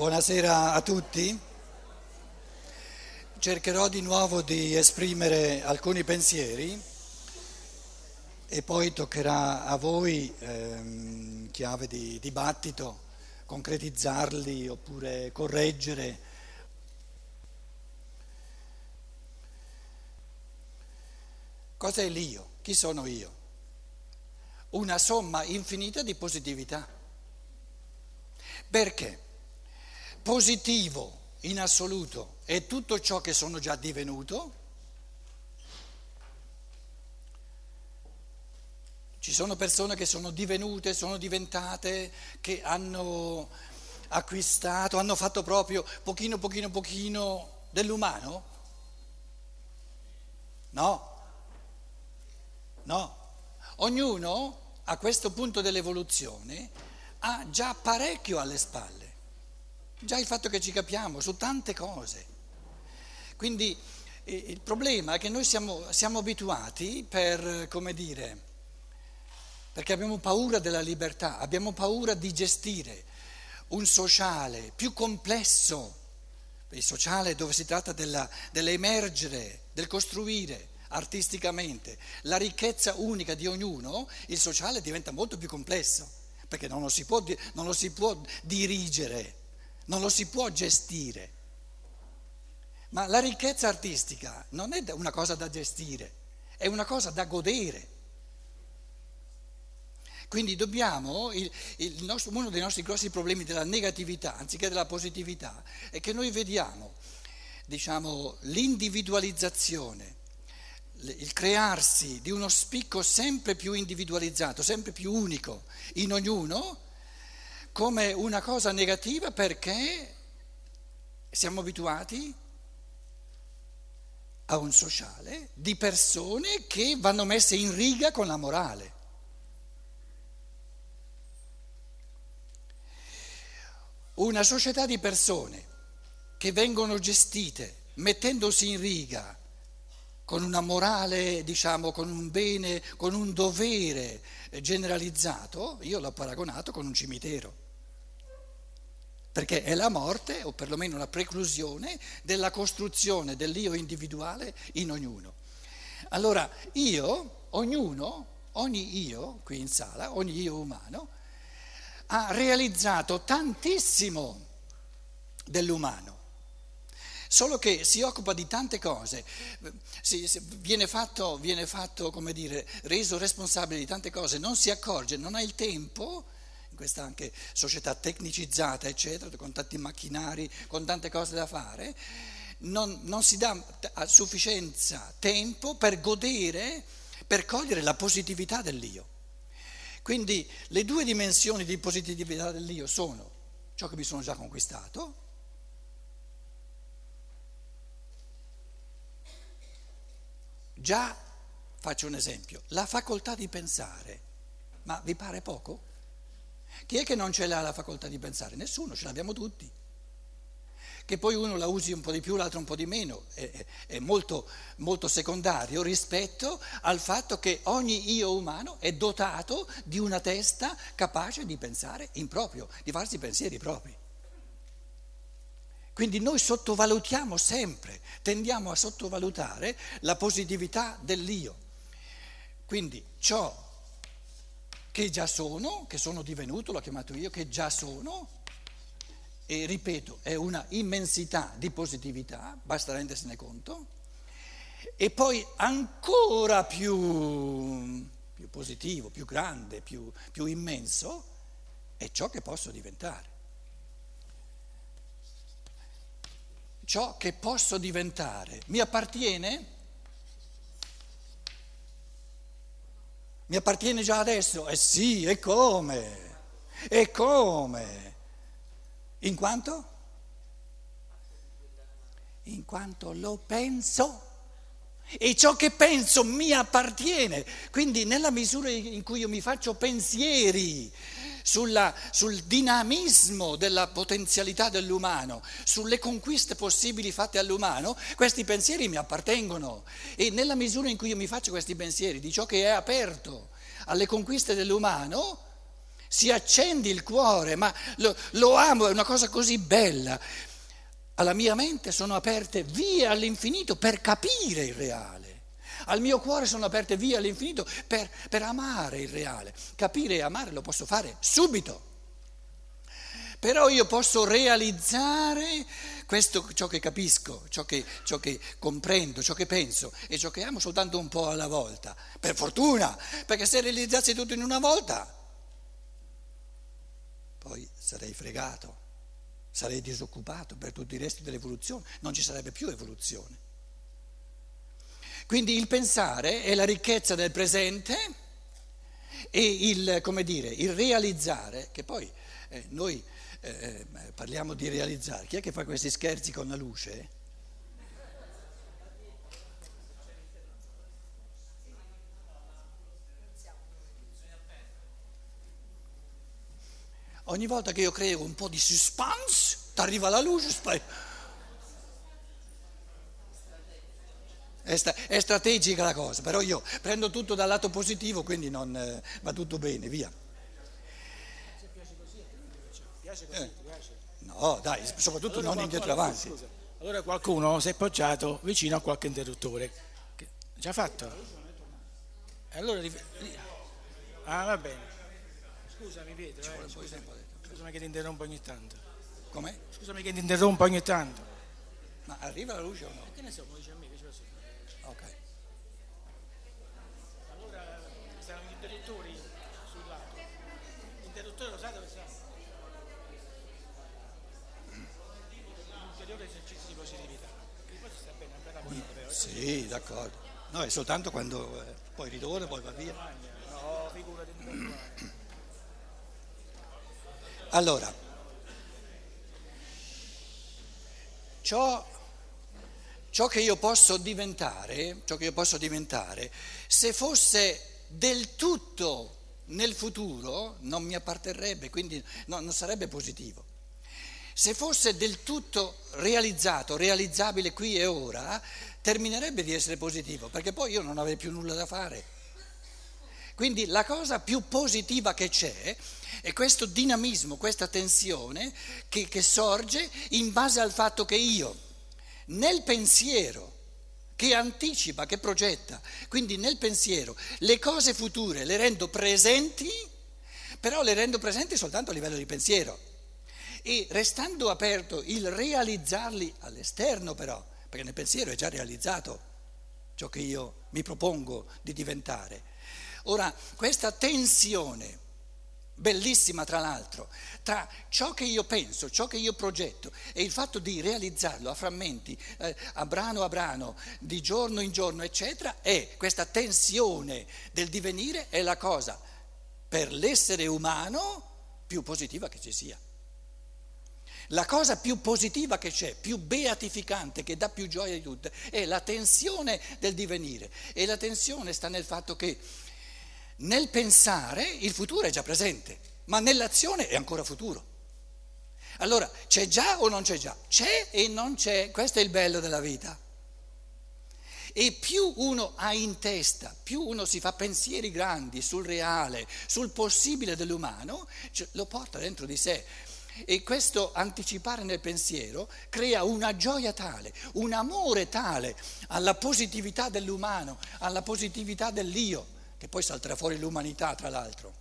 Buonasera a tutti. Cercherò di nuovo di esprimere alcuni pensieri e poi toccherà a voi, ehm, chiave di dibattito, concretizzarli oppure correggere. Cos'è l'io? Chi sono io? Una somma infinita di positività. Perché? Positivo in assoluto è tutto ciò che sono già divenuto. Ci sono persone che sono divenute, sono diventate, che hanno acquistato, hanno fatto proprio pochino, pochino, pochino dell'umano? No, no. Ognuno a questo punto dell'evoluzione ha già parecchio alle spalle. Già il fatto che ci capiamo su tante cose. Quindi il problema è che noi siamo, siamo abituati per, come dire, perché abbiamo paura della libertà, abbiamo paura di gestire un sociale più complesso, il sociale dove si tratta della, dell'emergere, del costruire artisticamente la ricchezza unica di ognuno, il sociale diventa molto più complesso, perché non lo si può, non lo si può dirigere non lo si può gestire. Ma la ricchezza artistica non è una cosa da gestire, è una cosa da godere. Quindi dobbiamo, il, il nostro, uno dei nostri grossi problemi della negatività, anziché della positività, è che noi vediamo, diciamo, l'individualizzazione, il crearsi di uno spicco sempre più individualizzato, sempre più unico in ognuno, come una cosa negativa perché siamo abituati a un sociale di persone che vanno messe in riga con la morale. Una società di persone che vengono gestite mettendosi in riga con una morale, diciamo, con un bene, con un dovere generalizzato, io l'ho paragonato con un cimitero, perché è la morte, o perlomeno la preclusione, della costruzione dell'io individuale in ognuno. Allora io, ognuno, ogni io qui in sala, ogni io umano, ha realizzato tantissimo dell'umano solo che si occupa di tante cose, si, si, viene fatto, viene fatto, come dire, reso responsabile di tante cose, non si accorge, non ha il tempo, questa anche società tecnicizzata, eccetera, con tanti macchinari, con tante cose da fare, non, non si dà a sufficienza tempo per godere, per cogliere la positività dell'io. Quindi le due dimensioni di positività dell'io sono ciò che mi sono già conquistato, Già, faccio un esempio, la facoltà di pensare, ma vi pare poco? Chi è che non ce l'ha la facoltà di pensare? Nessuno, ce l'abbiamo tutti. Che poi uno la usi un po' di più, l'altro un po' di meno, è, è molto, molto secondario rispetto al fatto che ogni io umano è dotato di una testa capace di pensare in proprio, di farsi pensieri propri. Quindi noi sottovalutiamo sempre, tendiamo a sottovalutare la positività dell'io. Quindi ciò che già sono, che sono divenuto, l'ho chiamato io, che già sono, e ripeto, è una immensità di positività, basta rendersene conto, e poi ancora più, più positivo, più grande, più, più immenso, è ciò che posso diventare. ciò che posso diventare mi appartiene? Mi appartiene già adesso? Eh sì, e come? E come? In quanto? In quanto lo penso e ciò che penso mi appartiene. Quindi nella misura in cui io mi faccio pensieri sulla, sul dinamismo della potenzialità dell'umano, sulle conquiste possibili fatte all'umano, questi pensieri mi appartengono. E nella misura in cui io mi faccio questi pensieri di ciò che è aperto alle conquiste dell'umano, si accende il cuore, ma lo, lo amo, è una cosa così bella. Alla mia mente sono aperte vie all'infinito per capire il reale. Al mio cuore sono aperte vie all'infinito per, per amare il reale. Capire e amare lo posso fare subito. Però io posso realizzare questo, ciò che capisco, ciò che, ciò che, comprendo, ciò che penso e ciò che amo soltanto un po' alla volta. Per fortuna, perché se realizzassi tutto in una volta, poi sarei fregato, sarei disoccupato per tutto il resto dell'evoluzione, non ci sarebbe più evoluzione. Quindi il pensare è la ricchezza del presente e il, dire, il realizzare, che poi eh, noi eh parliamo di realizzare, chi è che fa questi scherzi con la luce? Ogni volta che io creo un po' di suspense, ti arriva la luce, spari. È, sta- è, strategica la cosa, però io prendo tutto dal lato positivo, quindi non, eh, va tutto bene, via. Eh. No, dai, soprattutto allora non indietro avanti. Scusa, allora qualcuno si è poggiato vicino a qualche interruttore. Che, già fatto? Allora, ah, va bene. Scusami Pietro, eh, scusami. scusami che ti interrompo ogni tanto. Come? Scusami che ti interrompo ogni tanto. Ma arriva la luce o no? E che ne so, dice a me che ce lo so. Ok. Allora, stanno gli interruttori sul lato. L'interruttore lo sa dove sta? Esercizio di positività. Che poi sta bene, una bella cosa però. Sì, d'accordo. No, è soltanto quando eh, poi ritorna, poi va via. No, figurati. Allora, ciò ciò che io posso diventare, ciò che io posso diventare, se fosse del tutto nel futuro non mi apparterrebbe, quindi no, non sarebbe positivo. Se fosse del tutto realizzato, realizzabile qui e ora, terminerebbe di essere positivo, perché poi io non avrei più nulla da fare. Quindi la cosa più positiva che c'è è questo dinamismo, questa tensione che, che sorge in base al fatto che io nel pensiero che anticipa, che progetta, quindi nel pensiero le cose future le rendo presenti, però le rendo presenti soltanto a livello di pensiero e restando aperto il realizzarli all'esterno però, perché nel pensiero è già realizzato ciò che io mi propongo di diventare. Ora, questa tensione bellissima tra l'altro, tra ciò che io penso, ciò che io progetto e il fatto di realizzarlo a frammenti, eh, a brano a brano, di giorno in giorno, eccetera, è questa tensione del divenire è la cosa per l'essere umano più positiva che ci sia. La cosa più positiva che c'è, più beatificante, che dà più gioia di tutte, è la tensione del divenire. E la tensione sta nel fatto che nel pensare il futuro è già presente, ma nell'azione è ancora futuro. Allora, c'è già o non c'è già? C'è e non c'è, questo è il bello della vita. E più uno ha in testa, più uno si fa pensieri grandi sul reale, sul possibile dell'umano, cioè, lo porta dentro di sé. E questo anticipare nel pensiero crea una gioia tale, un amore tale alla positività dell'umano, alla positività dell'io che poi salterà fuori l'umanità tra l'altro.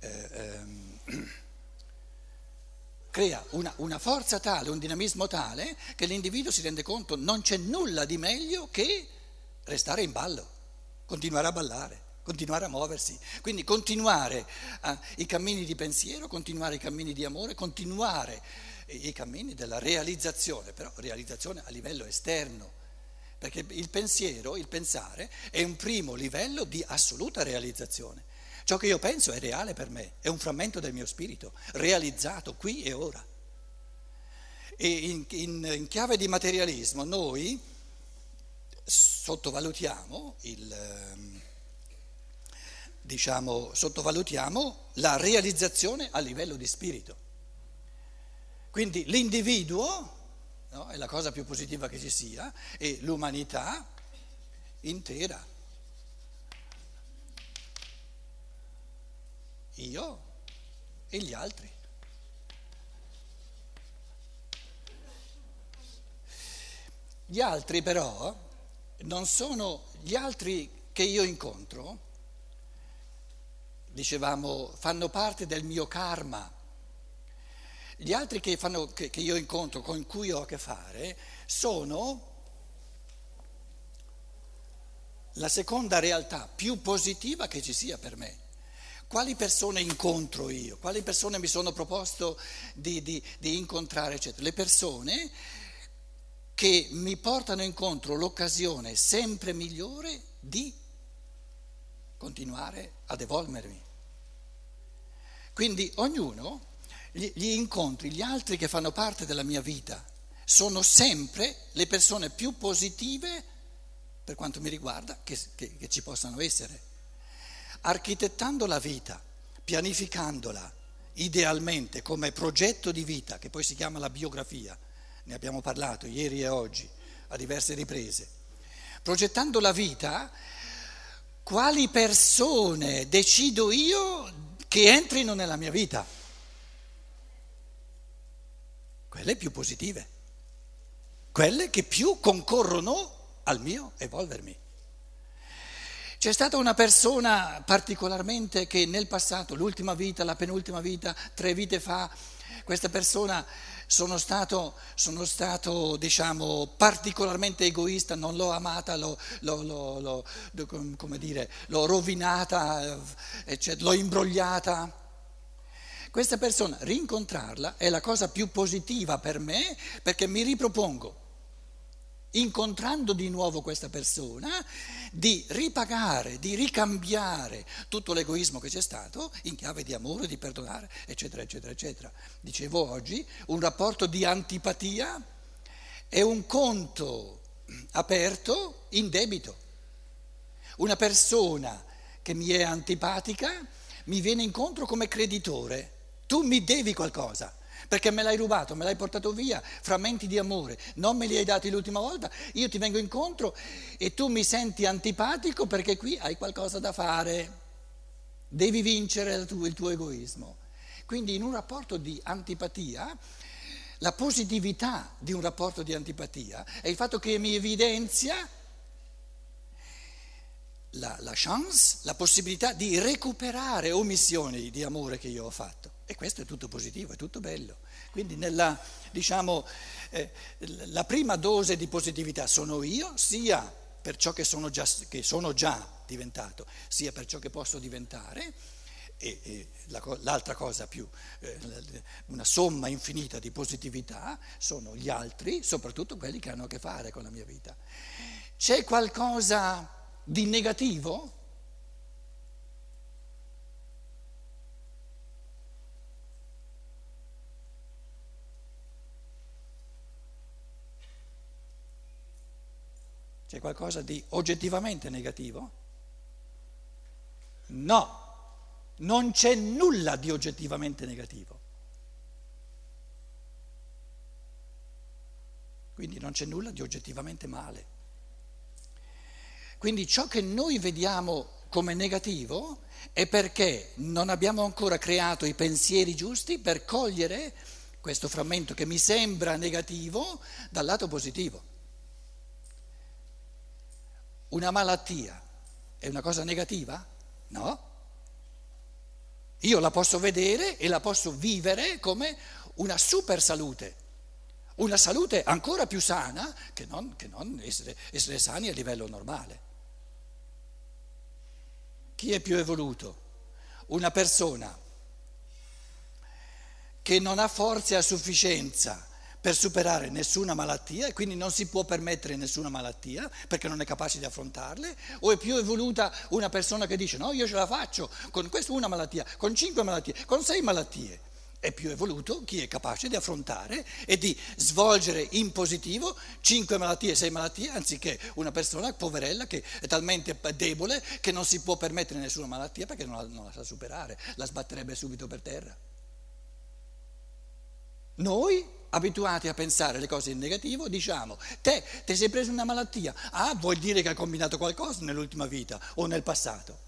Eh, ehm, crea una, una, forza tale, un dinamismo tale che l'individuo si rende conto non c'è nulla di meglio che restare in ballo, continuare a ballare, continuare a muoversi, quindi continuare a, i cammini di pensiero, continuare i cammini di amore, continuare i cammini della realizzazione, però realizzazione a livello esterno perché il pensiero, il pensare, è un primo livello di assoluta realizzazione. Ciò che io penso è reale per me, è un frammento del mio spirito, realizzato qui e ora. E in, in, in chiave di materialismo noi sottovalutiamo, il, ehm, diciamo, sottovalutiamo la realizzazione a livello di spirito. Quindi l'individuo no? è la cosa più positiva che ci sia, e l'umanità intera. io e gli altri. Gli altri però non sono gli altri che io incontro, dicevamo, fanno parte del mio karma. Gli altri che, fanno, che, che io incontro, con cui ho a che fare, sono la seconda realtà più positiva che ci sia per me. Quali persone incontro io? Quali persone mi sono proposto di, di, di incontrare, eccetera? Le persone che mi portano incontro l'occasione sempre migliore di continuare ad evolvermi. Quindi ognuno, gli, gli incontri, gli altri che fanno parte della mia vita, sono sempre le persone più positive per quanto mi riguarda, che, che, che ci possano essere. Architettando la vita, pianificandola idealmente come progetto di vita, che poi si chiama la biografia, ne abbiamo parlato ieri e oggi a diverse riprese, progettando la vita, quali persone decido io che entrino nella mia vita? Quelle più positive, quelle che più concorrono al mio evolvermi. C'è stata una persona particolarmente che nel passato, l'ultima vita, la penultima vita, tre vite fa, questa persona sono stato, sono stato diciamo, particolarmente egoista, non l'ho amata, l'ho, l'ho, l'ho, l'ho dire, rovinata, eccetera, l'ho imbrogliata. Questa persona, rincontrarla è la cosa più positiva per me perché mi ripropongo incontrando di nuovo questa persona, di ripagare, di ricambiare tutto l'egoismo che c'è stato in chiave di amore, di perdonare, eccetera, eccetera, eccetera. Dicevo oggi, un rapporto di antipatia è un conto aperto in debito. Una persona che mi è antipatica mi viene incontro come creditore, tu mi devi qualcosa perché me l'hai rubato, me l'hai portato via, frammenti di amore, non me li hai dati l'ultima volta, io ti vengo incontro e tu mi senti antipatico perché qui hai qualcosa da fare, devi vincere il tuo, il tuo egoismo. Quindi in un rapporto di antipatia, la positività di un rapporto di antipatia è il fatto che mi evidenzia la, la chance, la possibilità di recuperare omissioni di amore che io ho fatto. E questo è tutto positivo, è tutto bello. Quindi nella, diciamo, eh, la prima dose di positività sono io, sia per ciò che sono già, che sono già diventato, sia per ciò che posso diventare. E, e la, l'altra cosa più, eh, una somma infinita di positività sono gli altri, soprattutto quelli che hanno a che fare con la mia vita. C'è qualcosa di negativo? Qualcosa di oggettivamente negativo? No, non c'è nulla di oggettivamente negativo. Quindi non c'è nulla di oggettivamente male. Quindi ciò che noi vediamo come negativo è perché non abbiamo ancora creato i pensieri giusti per cogliere questo frammento che mi sembra negativo dal lato positivo. Una malattia è una cosa negativa? No. Io la posso vedere e la posso vivere come una super salute, una salute ancora più sana che non, che non essere, essere sani a livello normale. Chi è più evoluto? Una persona che non ha forze a sufficienza per superare nessuna malattia e quindi non si può permettere nessuna malattia perché non è capace di affrontarle, o è più evoluta una persona che dice no, io ce la faccio con questa una malattia, con cinque malattie, con sei malattie. È più evoluto chi è capace di affrontare e di svolgere in positivo cinque malattie, sei malattie, anziché una persona poverella che è talmente debole che non si può permettere nessuna malattia perché non la, non la sa superare, la sbatterebbe subito per terra. Noi abituati a pensare le cose in negativo, diciamo, te ti sei preso una malattia, ah vuol dire che hai combinato qualcosa nell'ultima vita o nel passato.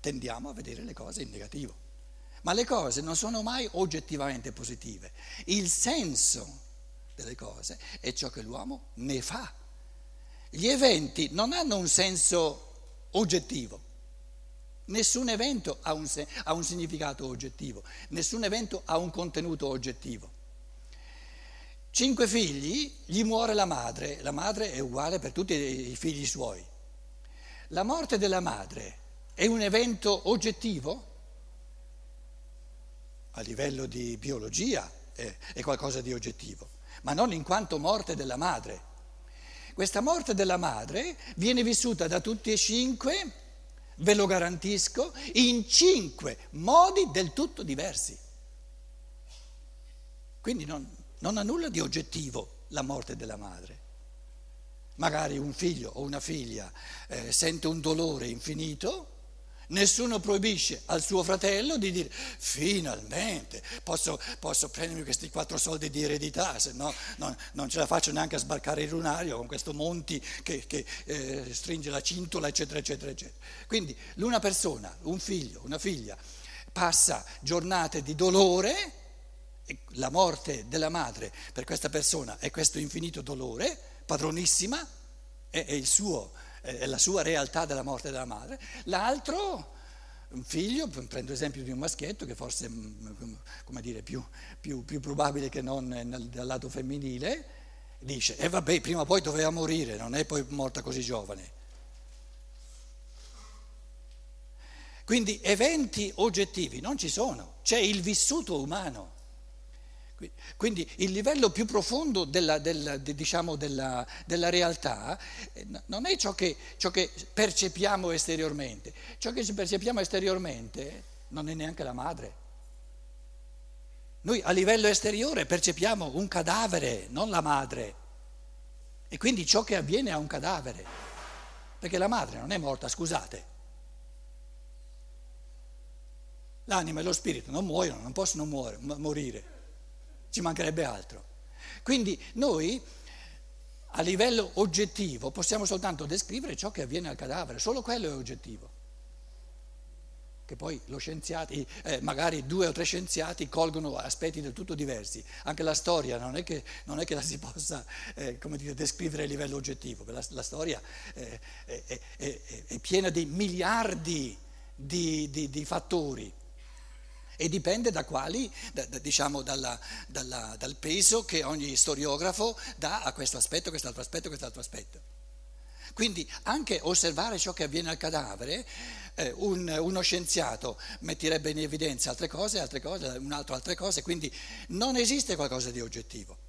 Tendiamo a vedere le cose in negativo. ma le cose non sono mai oggettivamente positive. Il senso delle cose è ciò che l'uomo ne fa. Gli eventi non hanno un senso oggettivo. Nessun evento ha un, ha un, significato oggettivo, nessun evento ha un contenuto oggettivo. Cinque figli, gli muore la madre, la madre è uguale per tutti i figli suoi. La morte della madre è un evento oggettivo? A livello di biologia è, è qualcosa di oggettivo, ma non in quanto morte della madre. Questa morte della madre viene vissuta da tutti e cinque ve lo garantisco, in cinque modi del tutto diversi. Quindi non, non ha nulla di oggettivo la morte della madre. Magari un figlio o una figlia eh, sente un dolore infinito Nessuno proibisce al suo fratello di dire finalmente posso, posso prendermi questi quattro soldi di eredità, se no non, non, ce la faccio neanche a sbarcare il lunario con questo Monti che, che eh, stringe la cintola, eccetera, eccetera, eccetera. Quindi una persona, un figlio, una figlia, passa giornate di dolore, la morte della madre per questa persona è questo infinito dolore, padronissima, è, è suo è la sua realtà della morte della madre, l'altro un figlio, prendo l'esempio di un maschietto che forse è mm, dire, più, più, più probabile che non nel, dal lato femminile, dice, e eh vabbè, prima o poi doveva morire, non è poi morta così giovane. Quindi eventi oggettivi non ci sono, c'è il vissuto umano. Quindi il livello più profondo della, della, diciamo della, della realtà eh, non è ciò che, ciò che, percepiamo esteriormente, ciò che percepiamo esteriormente non è neanche la madre. Noi a livello esteriore percepiamo un cadavere, non la madre, e quindi ciò che avviene a un cadavere, perché la madre non è morta, scusate. L'anima e lo spirito non muoiono, non possono muore, morire ci mancherebbe altro. Quindi noi a livello oggettivo possiamo soltanto descrivere ciò che avviene al cadavere, solo quello è oggettivo. Che poi lo scienziato, eh, magari due o tre scienziati colgono aspetti del tutto diversi. Anche la storia non è che, non è che la si possa eh, dire, descrivere a livello oggettivo, la, la storia eh, è, è, è, piena di miliardi di, di, di fattori e dipende da quali, da, da, diciamo dalla, dalla, dal peso che ogni storiografo dà a questo aspetto, quest'altro aspetto, quest'altro aspetto. Quindi anche osservare ciò che avviene al cadavere, eh, un, uno scienziato metterebbe in evidenza altre cose, altre cose, un altro altre cose, quindi non esiste qualcosa di oggettivo.